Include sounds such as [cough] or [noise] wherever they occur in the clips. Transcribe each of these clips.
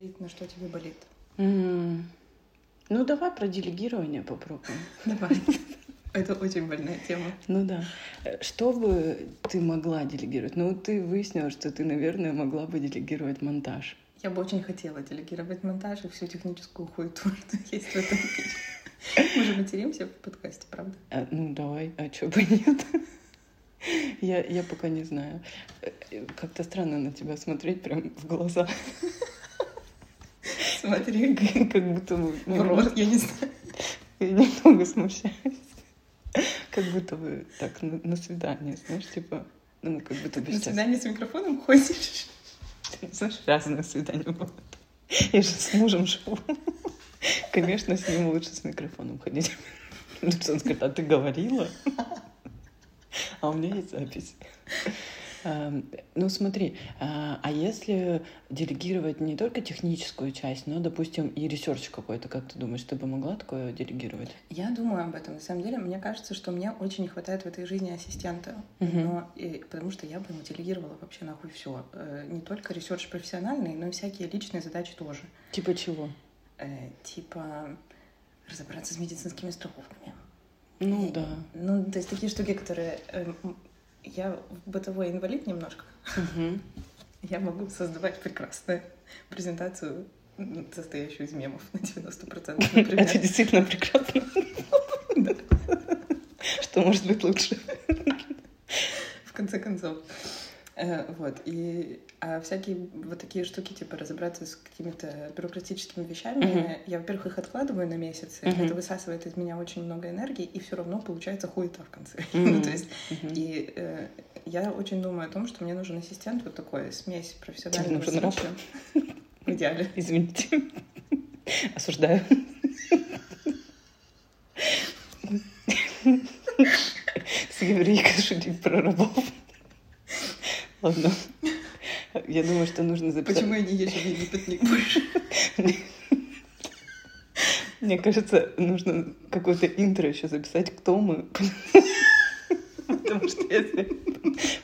На что тебе болит? М, Ну, давай про делегирование попробуем. [laughs] Давай. Это очень больная тема. Ну да. Что бы ты могла делегировать? Ну, ты выяснила, что ты, наверное, могла бы делегировать монтаж. Я бы очень хотела делегировать монтаж и всю техническую хуету, [laughs] что есть в этом мире. Мы же материмся в подкасте, правда? А, ну, давай, а чё бы нет? Я, я пока не знаю. Э, э, Как-то странно на тебя смотреть прям в глаза. Смотри, [laughs] Как будто бы... в рот, я не знаю. Я немного смущаюсь. Как будто бы так на, на свидание, знаешь, типа... Ну, как будто бы На сейчас... свидание с микрофоном ходишь? Знаешь, разные свидания бывают. Я же с мужем живу. Конечно, с ним лучше с микрофоном ходить. Ну, он скажет, а ты говорила? А у меня есть запись. А, Ну, смотри, а а если делегировать не только техническую часть, но, допустим, и research какой-то, как ты думаешь, ты бы могла такое делегировать? Я думаю об этом. На самом деле, мне кажется, что мне очень не хватает в этой жизни ассистента. Мгм. Но, и- потому что я бы ему делегировала вообще нахуй все. Не только research профессиональный, но и всякие личные задачи тоже. Типа чего? Э, типа разобраться с медицинскими страховками. Ну И- да. Ну, то есть такие штуки, которые... эм, я бытовой инвалид немножко. [laughs] Я могу создавать прекрасную презентацию, состоящую из мемов на 90%, [laughs] например. Это действительно прекрасно. [laughs] Что может быть лучше? в конце концов. Э, Вот, и а всякие вот такие штуки, типа разобраться с какими-то бюрократическими вещами, Мгм. я, во-первых, их откладываю на месяцы, Мгм. это высасывает из меня очень много энергии, и все равно получается хуета в конце. [laughs] Мгм. Ну, то есть, Мгм. и э, я очень думаю о том, что мне нужен ассистент вот такой, смесь профессионального нужен случая. В идеале. [laughs] Извините. Осуждаю. [laughs] С еврейкой шутить про рабов. Ладно. Я думаю, что нужно записать. Почему я не езжу в Египет не больше? Мне кажется, нужно какое-то интро еще записать, кто мы. Потому что если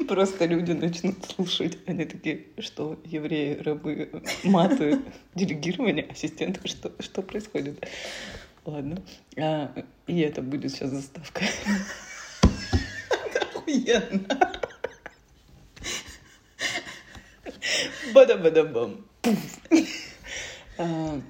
просто люди начнут слушать, они такие, что евреи, рабы, маты, делегирование, ассистенты, что, что происходит? Ладно. А, и это будет сейчас заставка. Охуенно. Бада-бада-бам. А,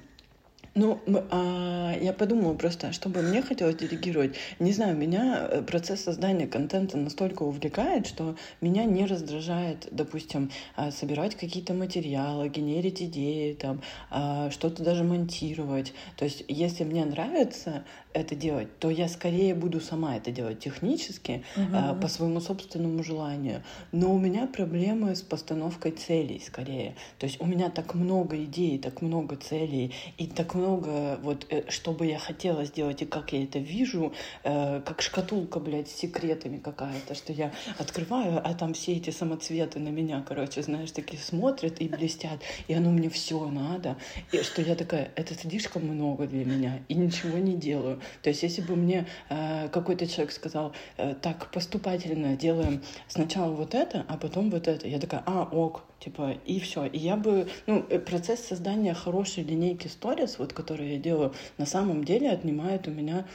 Ну, а, я подумала просто, что бы мне хотелось делегировать. Не знаю, меня э, процесс создания контента настолько увлекает, что меня не раздражает, допустим, а, собирать какие-то материалы, генерить идеи, там, а, что-то даже монтировать. То есть, если мне нравится это делать, то я скорее буду сама это делать технически, а, по своему собственному желанию. Но у меня проблемы с постановкой целей скорее. То есть у меня так много идей, так много целей и так много вот э, что бы я хотела сделать и как я это вижу, э, как шкатулка, блядь, с секретами какая-то, что я открываю, а там все эти самоцветы на меня, короче, знаешь, такие смотрят и блестят, и оно мне все надо, и что я такая, это слишком много для меня, и ничего не делаю. То есть если бы мне э, какой-то человек сказал, э, так, поступательно делаем сначала вот это, а потом вот это. Я такая, а, ок, типа, и все. И я бы, ну, э, процесс создания хорошей линейки сторис, вот, который я делаю, на самом деле отнимает у меня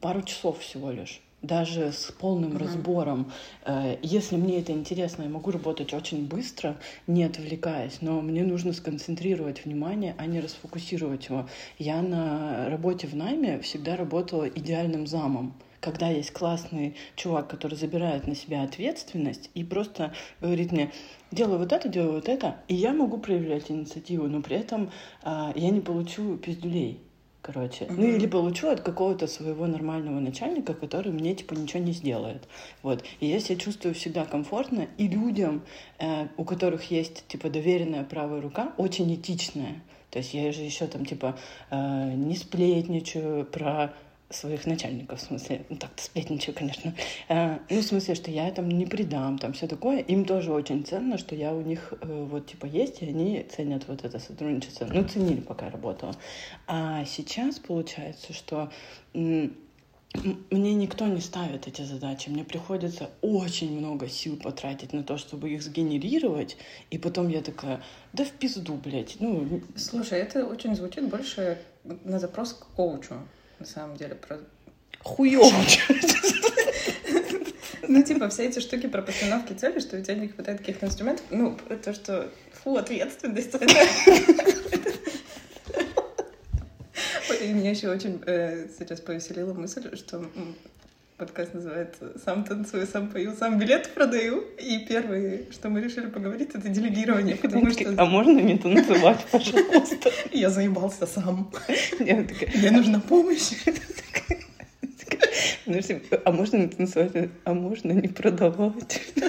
пару часов всего лишь даже с полным Мгм. разбором. Э, Если мне это интересно, я могу работать очень быстро, не отвлекаясь, но мне нужно сконцентрировать внимание, а не расфокусировать его. Я на работе в найме всегда работала идеальным замом когда есть классный чувак, который забирает на себя ответственность и просто говорит мне, делай вот это, делай вот это, и я могу проявлять инициативу, но при этом а, я не получу пиздюлей, короче. Ну Мгм. или получу от какого-то своего нормального начальника, который мне типа ничего не сделает. Вот. И я себя чувствую всегда комфортно, и людям, э, у которых есть типа доверенная правая рука, очень этичная. То есть я же еще там типа э, не сплетничаю про своих начальников, в смысле, ну так-то сплетничаю, конечно. Э, ну, в смысле, что я там не предам, там все такое. Им тоже очень ценно, что я у них э, вот типа есть, и они ценят вот это сотрудничество. Ну, ценили, пока я работала. А сейчас получается, что мне никто не ставит эти задачи. Мне приходится очень много сил потратить на то, чтобы их сгенерировать. И потом я такая, да в пизду, блядь. Ну... Слушай, это очень звучит больше на запрос к коучу, на самом деле. Про... Хуёво. [laughs] Ну, типа, все эти штуки про постановки цели, что у тебя не хватает каких-то инструментов. Ну, то, что... Фу, ответственность. [laughs] И меня еще очень э, сейчас повеселила мысль, что подкаст называется «Сам танцую, сам пою, сам билет продаю». И первое, что мы решили поговорить, это делегирование, потому что... А можно не танцевать, [laughs] пожалуйста? Я заебался сам. Мне нужна помощь. [laughs] Ну, а можно не танцевать, а можно не продавать. [laughs]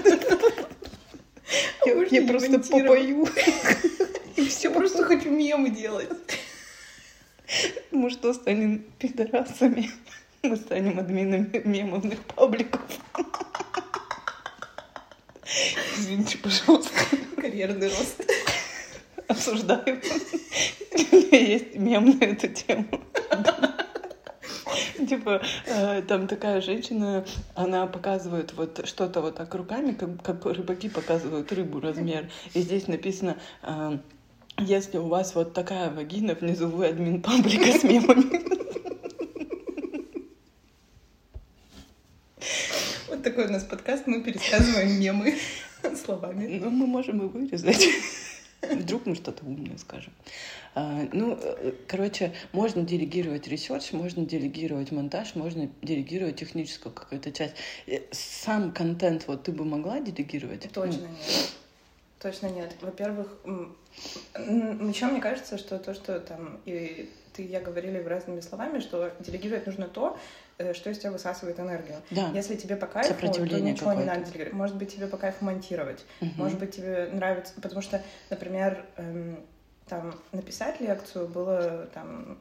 А я просто попою. И все, просто хочу мемы делать. Мы что, станем пидорасами? [laughs] Мы станем админами мемовных пабликов. Извините, пожалуйста. Карьерный рост. Осуждаю. У меня есть мем на эту тему. Типа, э, там такая женщина, она показывает вот что-то вот так руками, как, как рыбаки показывают рыбу размер. И здесь написано э, если у вас вот такая вагина, внизу вы админ паблика с мемами. Вот такой у нас подкаст, мы пересказываем мемы [laughs] словами. Ну, мы можем и вырезать. Вдруг мы что-то умное скажем. А, ну, э, короче, можно делегировать research, можно делегировать монтаж, можно делегировать техническую какую-то часть. Э, сам контент вот ты бы могла делегировать? Точно ну. нет. Точно нет. Во-первых, еще мне кажется, что то, что там и ты и я говорили разными словами, что делегировать нужно то, э, что из тебя высасывает энергию. Да. Если тебе по кайфу, то ничего не надо делегировать. Может быть, тебе по кайфу монтировать. Угу. Может быть, тебе нравится... Потому что, например, эм, там написать лекцию было там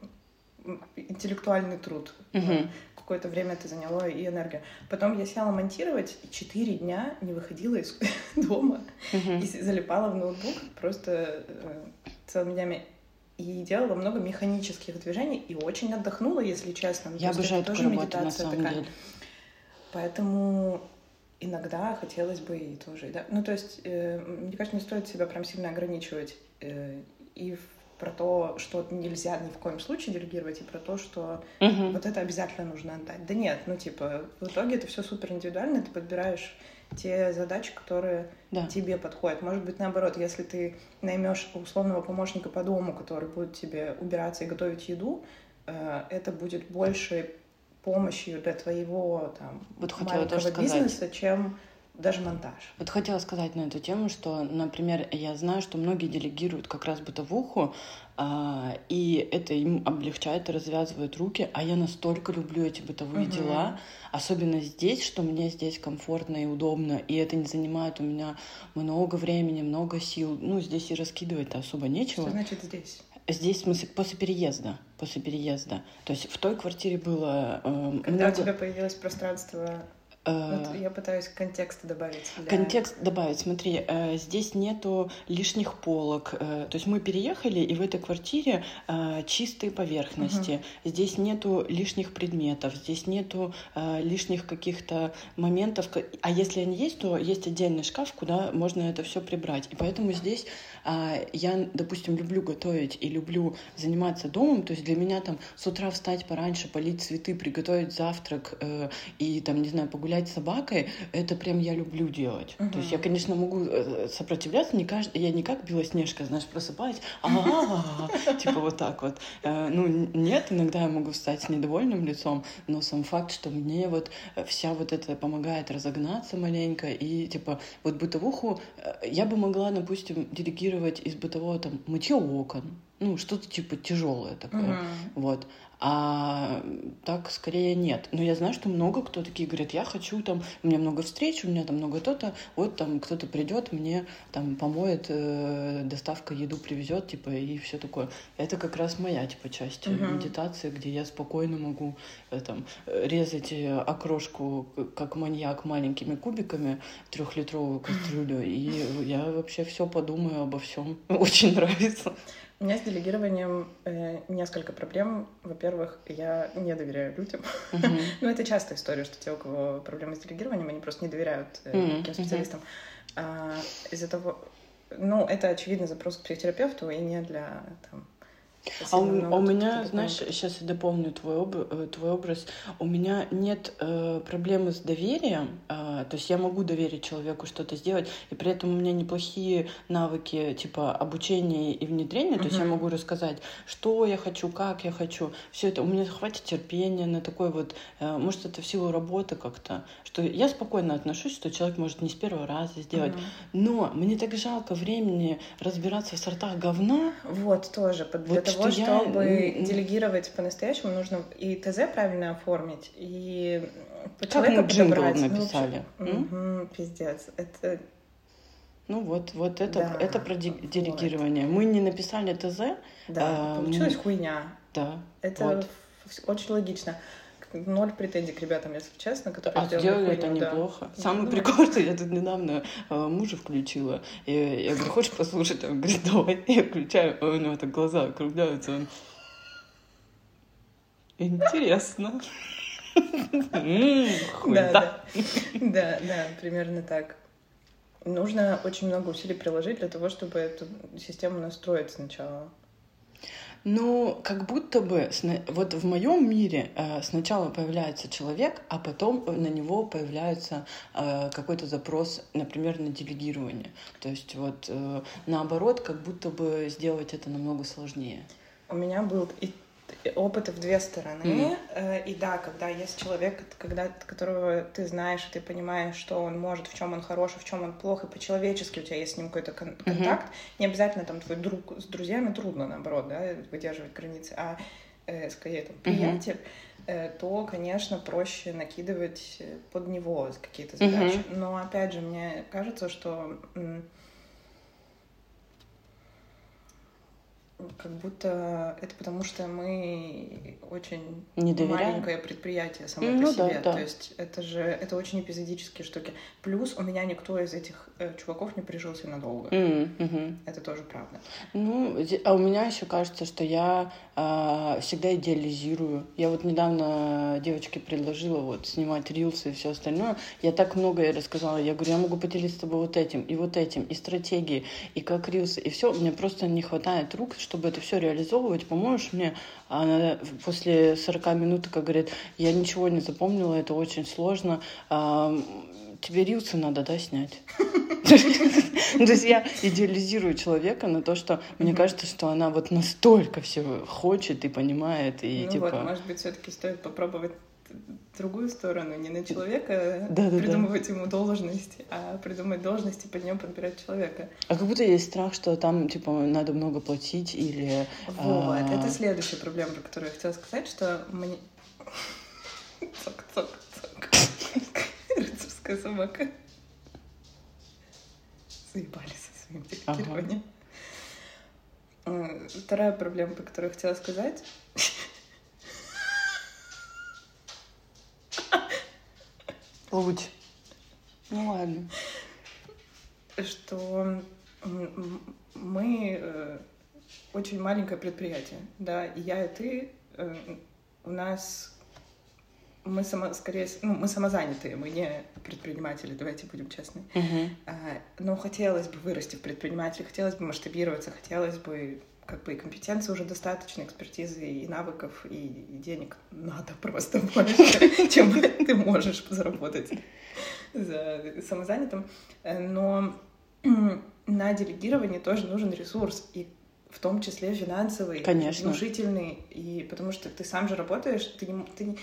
интеллектуальный труд. Угу. Какое-то время это заняло и энергия. Потом я села монтировать, и четыре дня не выходила из [laughs] дома угу. и залипала в ноутбук просто э, целыми днями. И делала много механических движений, и очень отдохнула, если честно. Я обожаю тоже медитация на самом такая. Деле. Поэтому иногда хотелось бы и тоже, да. Ну, то есть, э, мне кажется, не стоит себя прям сильно ограничивать э, и в про то, что нельзя ни в коем случае делегировать, и про то, что угу. вот это обязательно нужно отдать. Да нет, ну типа, в итоге это все супер индивидуально, ты подбираешь те задачи, которые да. тебе подходят. Может быть, наоборот, если ты наймешь условного помощника по дому, который будет тебе убираться и готовить еду, э, это будет больше помощью для твоего там, вот маленького бизнеса, чем даже монтаж. Вот хотела сказать на эту тему, что, например, я знаю, что многие делегируют как раз бытовуху, а, и это им облегчает и развязывает руки, а я настолько люблю эти бытовые угу. дела, особенно здесь, что мне здесь комфортно и удобно, и это не занимает у меня много времени, много сил. Ну, здесь и раскидывать-то особо нечего. Что значит здесь? Здесь, в смысле, после переезда. После переезда. То есть в той квартире было... Э, Когда много... у тебя появилось пространство вот я пытаюсь контекст добавить. Для... Контекст добавить. Смотри, э, здесь нету лишних полок. Э, то есть мы переехали, и в этой квартире э, чистые поверхности. Угу. Здесь нету лишних предметов, здесь нету лишних каких-то моментов. А если они есть, то есть отдельный шкаф, куда можно это все прибрать. И поэтому здесь я, допустим, люблю готовить и люблю заниматься домом. То есть для меня там с утра встать пораньше, полить цветы, приготовить завтрак и там, не знаю, погулять гулять с собакой, это прям я люблю делать. Uh-huh. То есть я, конечно, могу э, сопротивляться, не каждый, я не как Белоснежка, знаешь, просыпаюсь, а [laughs] типа вот так вот. Э, ну, нет, иногда я могу встать с недовольным лицом, но сам факт, что мне вот вся вот это помогает разогнаться маленько, и типа вот бытовуху э, я бы могла, допустим, делегировать из бытового там мытье окон, ну, что-то типа тяжелое такое. Uh-huh. Вот. А так скорее нет. Но я знаю, что много кто такие говорят, я хочу там, у меня много встреч, у меня там много то-то, вот там кто-то придет, мне там помоет, э, доставка еду привезет, типа, и все такое. Это как раз моя, типа, часть uh-huh. медитации, где я спокойно могу э, там резать э, окрошку, как маньяк, маленькими кубиками, трехлитровую кастрюлю, и я вообще все подумаю обо всем. [laughs] Очень нравится. У меня с делегированием э, несколько проблем. Во-первых, я не доверяю людям. Uh-huh. [laughs] ну, это частая история, что те, у кого проблемы с делегированием, они просто не доверяют э, таким специалистам. Uh-huh. А, из-за того... Ну, это, очевидно, запрос к психотерапевту и не для там, а у, а у меня, знаешь, сейчас я дополню твой, об, э, твой образ. У меня нет э, проблемы с доверием. Э, то есть я могу доверить человеку что-то сделать, и при этом у меня неплохие навыки типа обучения и внедрения. Uh-huh. То есть я могу рассказать, что я хочу, как я хочу. Все это у меня хватит терпения на такой вот. Э, может, это в силу работы как-то. Что я спокойно отношусь, что человек может не с первого раза сделать. Uh-huh. Но мне так жалко времени разбираться в сортах говна. Вот тоже. Для вот того, того, что чтобы я... делегировать по-настоящему, нужно и ТЗ правильно оформить, и как мы джингл написали? Ну, угу, пиздец. Это... Ну вот, вот это, да, это про делегирование. Вот. Мы не написали ТЗ. Да, а, получилась мы... хуйня. Да. Это вот. очень логично ноль претензий к ребятам, если честно, которые а сделали это неплохо. Да. Самый ну, прикол, что я тут недавно э, мужа включила. И я говорю, хочешь послушать? Он говорит, давай. [laughs] Я включаю, а у него так глаза округляются. Он... Интересно. Да, да. Да, да, примерно так. Нужно очень много усилий приложить для того, чтобы эту систему настроить сначала. Ну, как будто бы вот в моем мире э, сначала появляется человек, а потом на него появляется э, какой-то запрос, например, на делегирование. То есть вот э, наоборот, как будто бы сделать это намного сложнее. У меня был и опыт в две стороны. Mm-hmm. И да, когда есть человек, когда, которого ты знаешь, и ты понимаешь, что он может, в чем он хорош, в чем он плох, и по-человечески у тебя есть с ним какой-то кон- mm-hmm. контакт. Не обязательно там твой друг с друзьями трудно, наоборот, да, выдерживать границы, а э, скорее там приятель. Mm-hmm. то, конечно, проще накидывать под него какие-то задачи. Mm-hmm. Но опять же, мне кажется, что как будто это потому, что мы очень не маленькое предприятие само ну, по себе. Да, да. То есть это же это очень эпизодические штуки. Плюс у меня никто из этих э, чуваков не прижился надолго. Mm-hmm. Это тоже правда. Ну, а у меня еще кажется, что я э, всегда идеализирую. Я вот недавно девочке предложила вот снимать рилсы и все остальное. Я так много ей рассказала. Я говорю, я могу поделиться с тобой вот этим и вот этим, и стратегии, и как рилсы, и все. Мне просто не хватает рук, чтобы это все реализовывать, поможешь мне? Она после 40 минут, как говорит, я ничего не запомнила, это очень сложно. А, тебе рилсы надо, да, снять? [laughs] То есть я идеализирую человека на то, что мне кажется, что она вот настолько все хочет и понимает. И, ну типа... вот, может быть, все-таки стоит попробовать другую сторону, не на человека да, придумывать да. ему должность, а придумать должность и под нее подбирать человека. А как будто есть страх, что там, типа, надо много платить или... Вот, а... это следующая проблема, про которую я хотела сказать, что мне... [laughs] Цок-цок-цок. Рыцарская собака. Заебали со своим делегированием. Ага. Вторая проблема, про которую я хотела сказать, Луч. Ну ладно. Что мы э, очень маленькое предприятие, да, и я, и ты, э, у нас мы само, скорее, ну, мы самозанятые, мы не предприниматели, давайте будем честны. Uh-huh. А, но хотелось бы вырасти в предпринимателя, хотелось бы масштабироваться, хотелось бы как бы и компетенции уже достаточно, экспертизы и навыков, и, денег надо [laughs] просто больше, чем ты можешь заработать за самозанятым. Но на делегирование тоже нужен ресурс, и в том числе финансовый, Конечно. внушительный, и потому что ты сам же работаешь, ты не, ты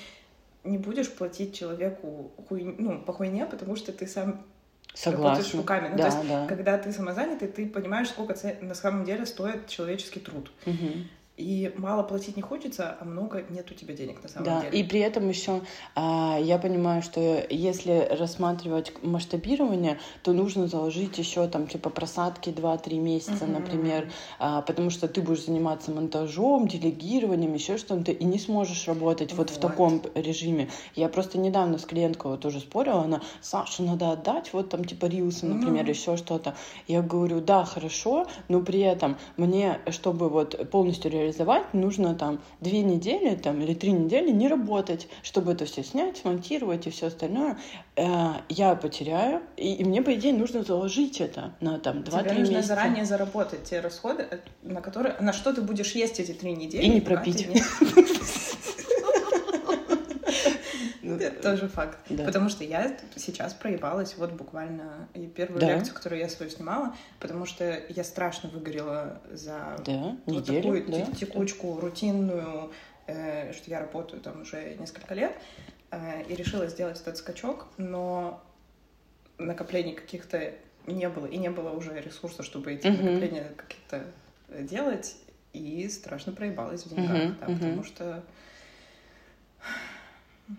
не будешь платить человеку хуй, ну, по хуйне, потому что ты сам Согласна. работаешь руками. Ну, да, то есть, да. когда ты самозанятый, ты понимаешь, сколько на самом деле стоит человеческий труд. Угу. И мало платить не хочется, а много нет у тебя денег на самом да, деле. И при этом еще а, я понимаю, что если рассматривать масштабирование, то нужно заложить еще там типа просадки 2-3 месяца, uh-huh. например, а, потому что ты будешь заниматься монтажом, делегированием, еще что-то, и не сможешь работать вот. вот в таком режиме. Я просто недавно с клиенткой вот тоже спорила, она, Саша, надо отдать, вот там типа рилсы, например, uh-huh. еще что-то. Я говорю, да, хорошо, но при этом мне, чтобы вот полностью реализовать, нужно там две недели там, или три недели не работать, чтобы это все снять, смонтировать и все остальное. Э, я потеряю, и, и мне, по идее, нужно заложить это на там 2-3 месяца. заранее заработать те расходы, э, на которые, на что ты будешь есть эти три недели. И не пропить. [laughs] Ну, это тоже факт. Да. Потому что я сейчас проебалась вот буквально и первую да. лекцию, которую я свою снимала, потому что я страшно выгорела за да, вот неделю, такую да, текучку, рутинную, э, что я работаю там уже несколько лет, э, и решила сделать этот скачок, но накоплений каких-то не было, и не было уже ресурса, чтобы эти uh-huh. накопления какие-то делать, и страшно проебалась в деньгах, uh-huh. да, uh-huh. потому что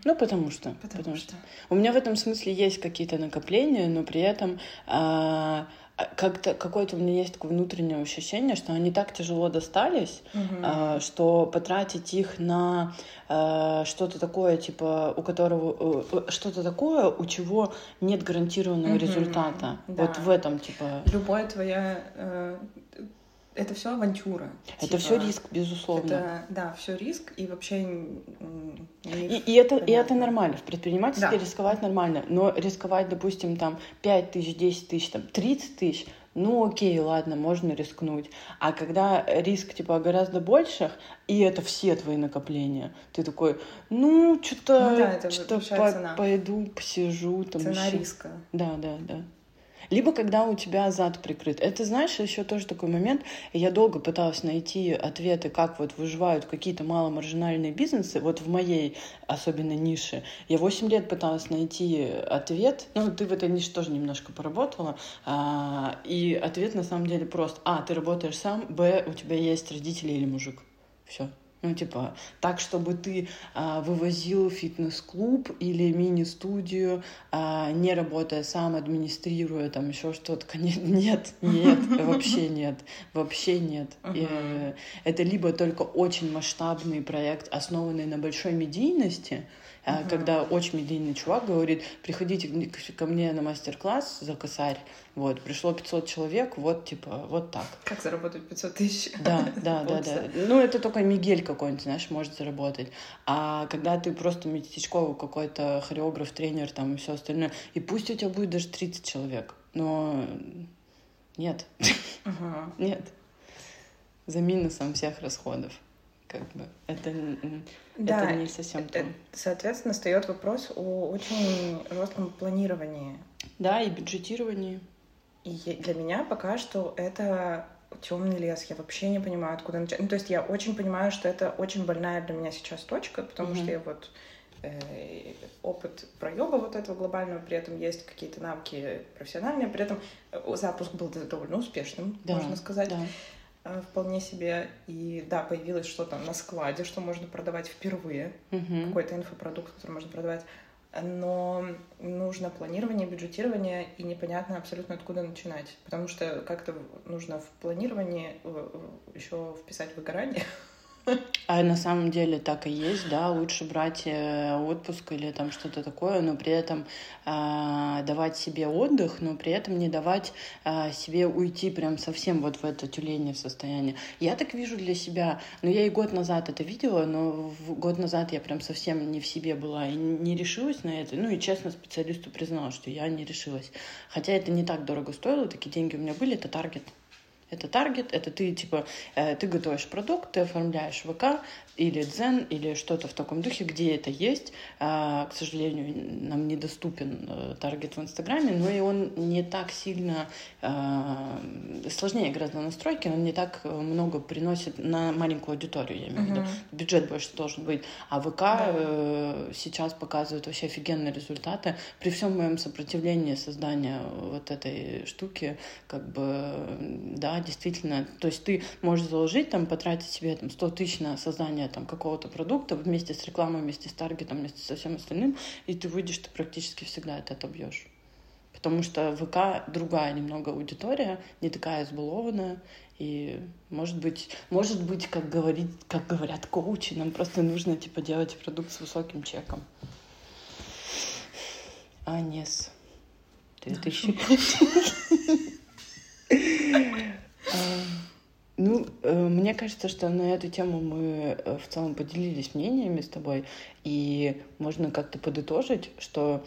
ну, потому что. Потому, потому что. что. У меня в этом смысле есть какие-то накопления, но при этом а, как-то какое-то у меня есть такое внутреннее ощущение, что они так тяжело достались, угу. а, что потратить их на а, что-то такое, типа, у которого что-то такое, у чего нет гарантированного угу. результата. Да. Вот в этом, типа. Любое твоя э, это все авантюра. Это типа, все риск, безусловно. Это, да, все риск, и вообще... И, и, это, и это нормально. В предпринимательстве да. рисковать нормально. Но рисковать, допустим, там 5 тысяч, 10 тысяч, там 30 тысяч, ну окей, ладно, можно рискнуть. А когда риск типа гораздо больших, и это все твои накопления, ты такой, ну что-то, ну, да, что по пойду посижу там. Цена еще. риска. Да, да, да либо когда у тебя зад прикрыт. Это, знаешь, еще тоже такой момент. Я долго пыталась найти ответы, как вот выживают какие-то маломаржинальные бизнесы, вот в моей особенно нише. Я 8 лет пыталась найти ответ, ну, ты в этой нише тоже немножко поработала, а, и ответ на самом деле прост. А, ты работаешь сам, Б, у тебя есть родители или мужик. Все. Ну, типа, так, чтобы ты а, вывозил фитнес-клуб или мини-студию, а, не работая сам, администрируя там еще что-то. [laughs] Нет, нет, нет, вообще [laughs] нет, вообще нет. Это либо только очень масштабный проект, основанный на большой медийности, uh когда очень медийный чувак говорит, приходите ко мне на мастер-класс за косарь, вот, пришло 500 человек, вот, типа, вот так. Как заработать 500 тысяч? [laughs] Да, да, да, да. Ну, это только Мигель какой-нибудь, знаешь, может заработать. А когда ты просто местечковый какой-то хореограф, тренер, там, и все остальное, и пусть у тебя будет даже 30 человек, но нет, [laughs] нет. За минусом всех расходов как бы это, да, это не совсем то. Соответственно, встает вопрос о очень жестком планировании. Да, и бюджетировании. И для меня пока что это темный лес. Я вообще не понимаю, откуда начать. Ну, то есть я очень понимаю, что это очень больная для меня сейчас точка, потому mm-hmm. что я вот э, опыт проеба вот этого глобального, при этом есть какие-то навыки профессиональные, при этом э, запуск был довольно успешным, да, можно сказать. Да. Э, вполне себе. И да, появилось что-то на складе, что можно продавать впервые, mm-hmm. какой-то инфопродукт, который можно продавать но нужно планирование, бюджетирование, и непонятно абсолютно откуда начинать, потому что как-то нужно в планировании еще вписать выгорание, [laughs] а на самом деле так и есть, да, лучше брать э, отпуск или там что-то такое, но при этом э, давать себе отдых, но при этом не давать э, себе уйти прям совсем вот в это тюленье состояние. Я так вижу для себя, но я и год назад это видела, но год назад я прям совсем не в себе была и не решилась на это, ну и честно специалисту признала, что я не решилась. Хотя это не так дорого стоило, такие деньги у меня были, это таргет. Это таргет, это ты, типа, э, ты готовишь продукт, ты оформляешь ВК, или дзен, или что-то в таком духе, где это есть. А, к сожалению, нам недоступен э, таргет в Инстаграме, но и он не так сильно а, сложнее гораздо настройки, он не так много приносит на маленькую аудиторию, я имею в виду. Uh-huh. Бюджет больше должен быть. А ВК да. э, сейчас показывает вообще офигенные результаты. При всем моем сопротивлении создания вот этой штуки, как бы, да, да, действительно. То есть ты можешь заложить, там, потратить себе там, 100 тысяч на создание там, какого-то продукта вместе с рекламой, вместе с таргетом, вместе со всем остальным, и ты выйдешь, ты практически всегда это отобьешь. Потому что ВК другая немного аудитория, не такая избалованная, и может быть, может быть, как говорит, как говорят коучи, нам просто нужно типа делать продукт с высоким чеком. А, нет. 2000. Мне кажется, что на эту тему мы э, в целом поделились мнениями с тобой, и можно как-то подытожить, что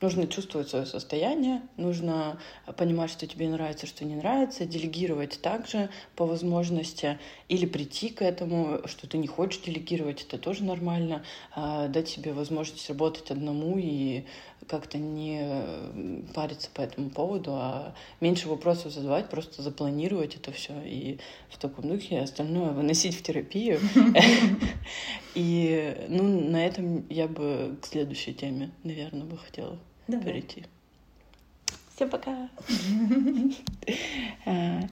Нужно чувствовать свое состояние, нужно понимать, что тебе нравится, что не нравится, делегировать также по возможности, или прийти к этому, что ты не хочешь делегировать, это тоже нормально, а, дать себе возможность работать одному и как-то не париться по этому поводу, а меньше вопросов задавать, просто запланировать это все и в таком духе остальное выносить в терапию. [laughs] И ну, на этом я бы к следующей теме, наверное, бы хотела перейти. Всем пока! [laughs]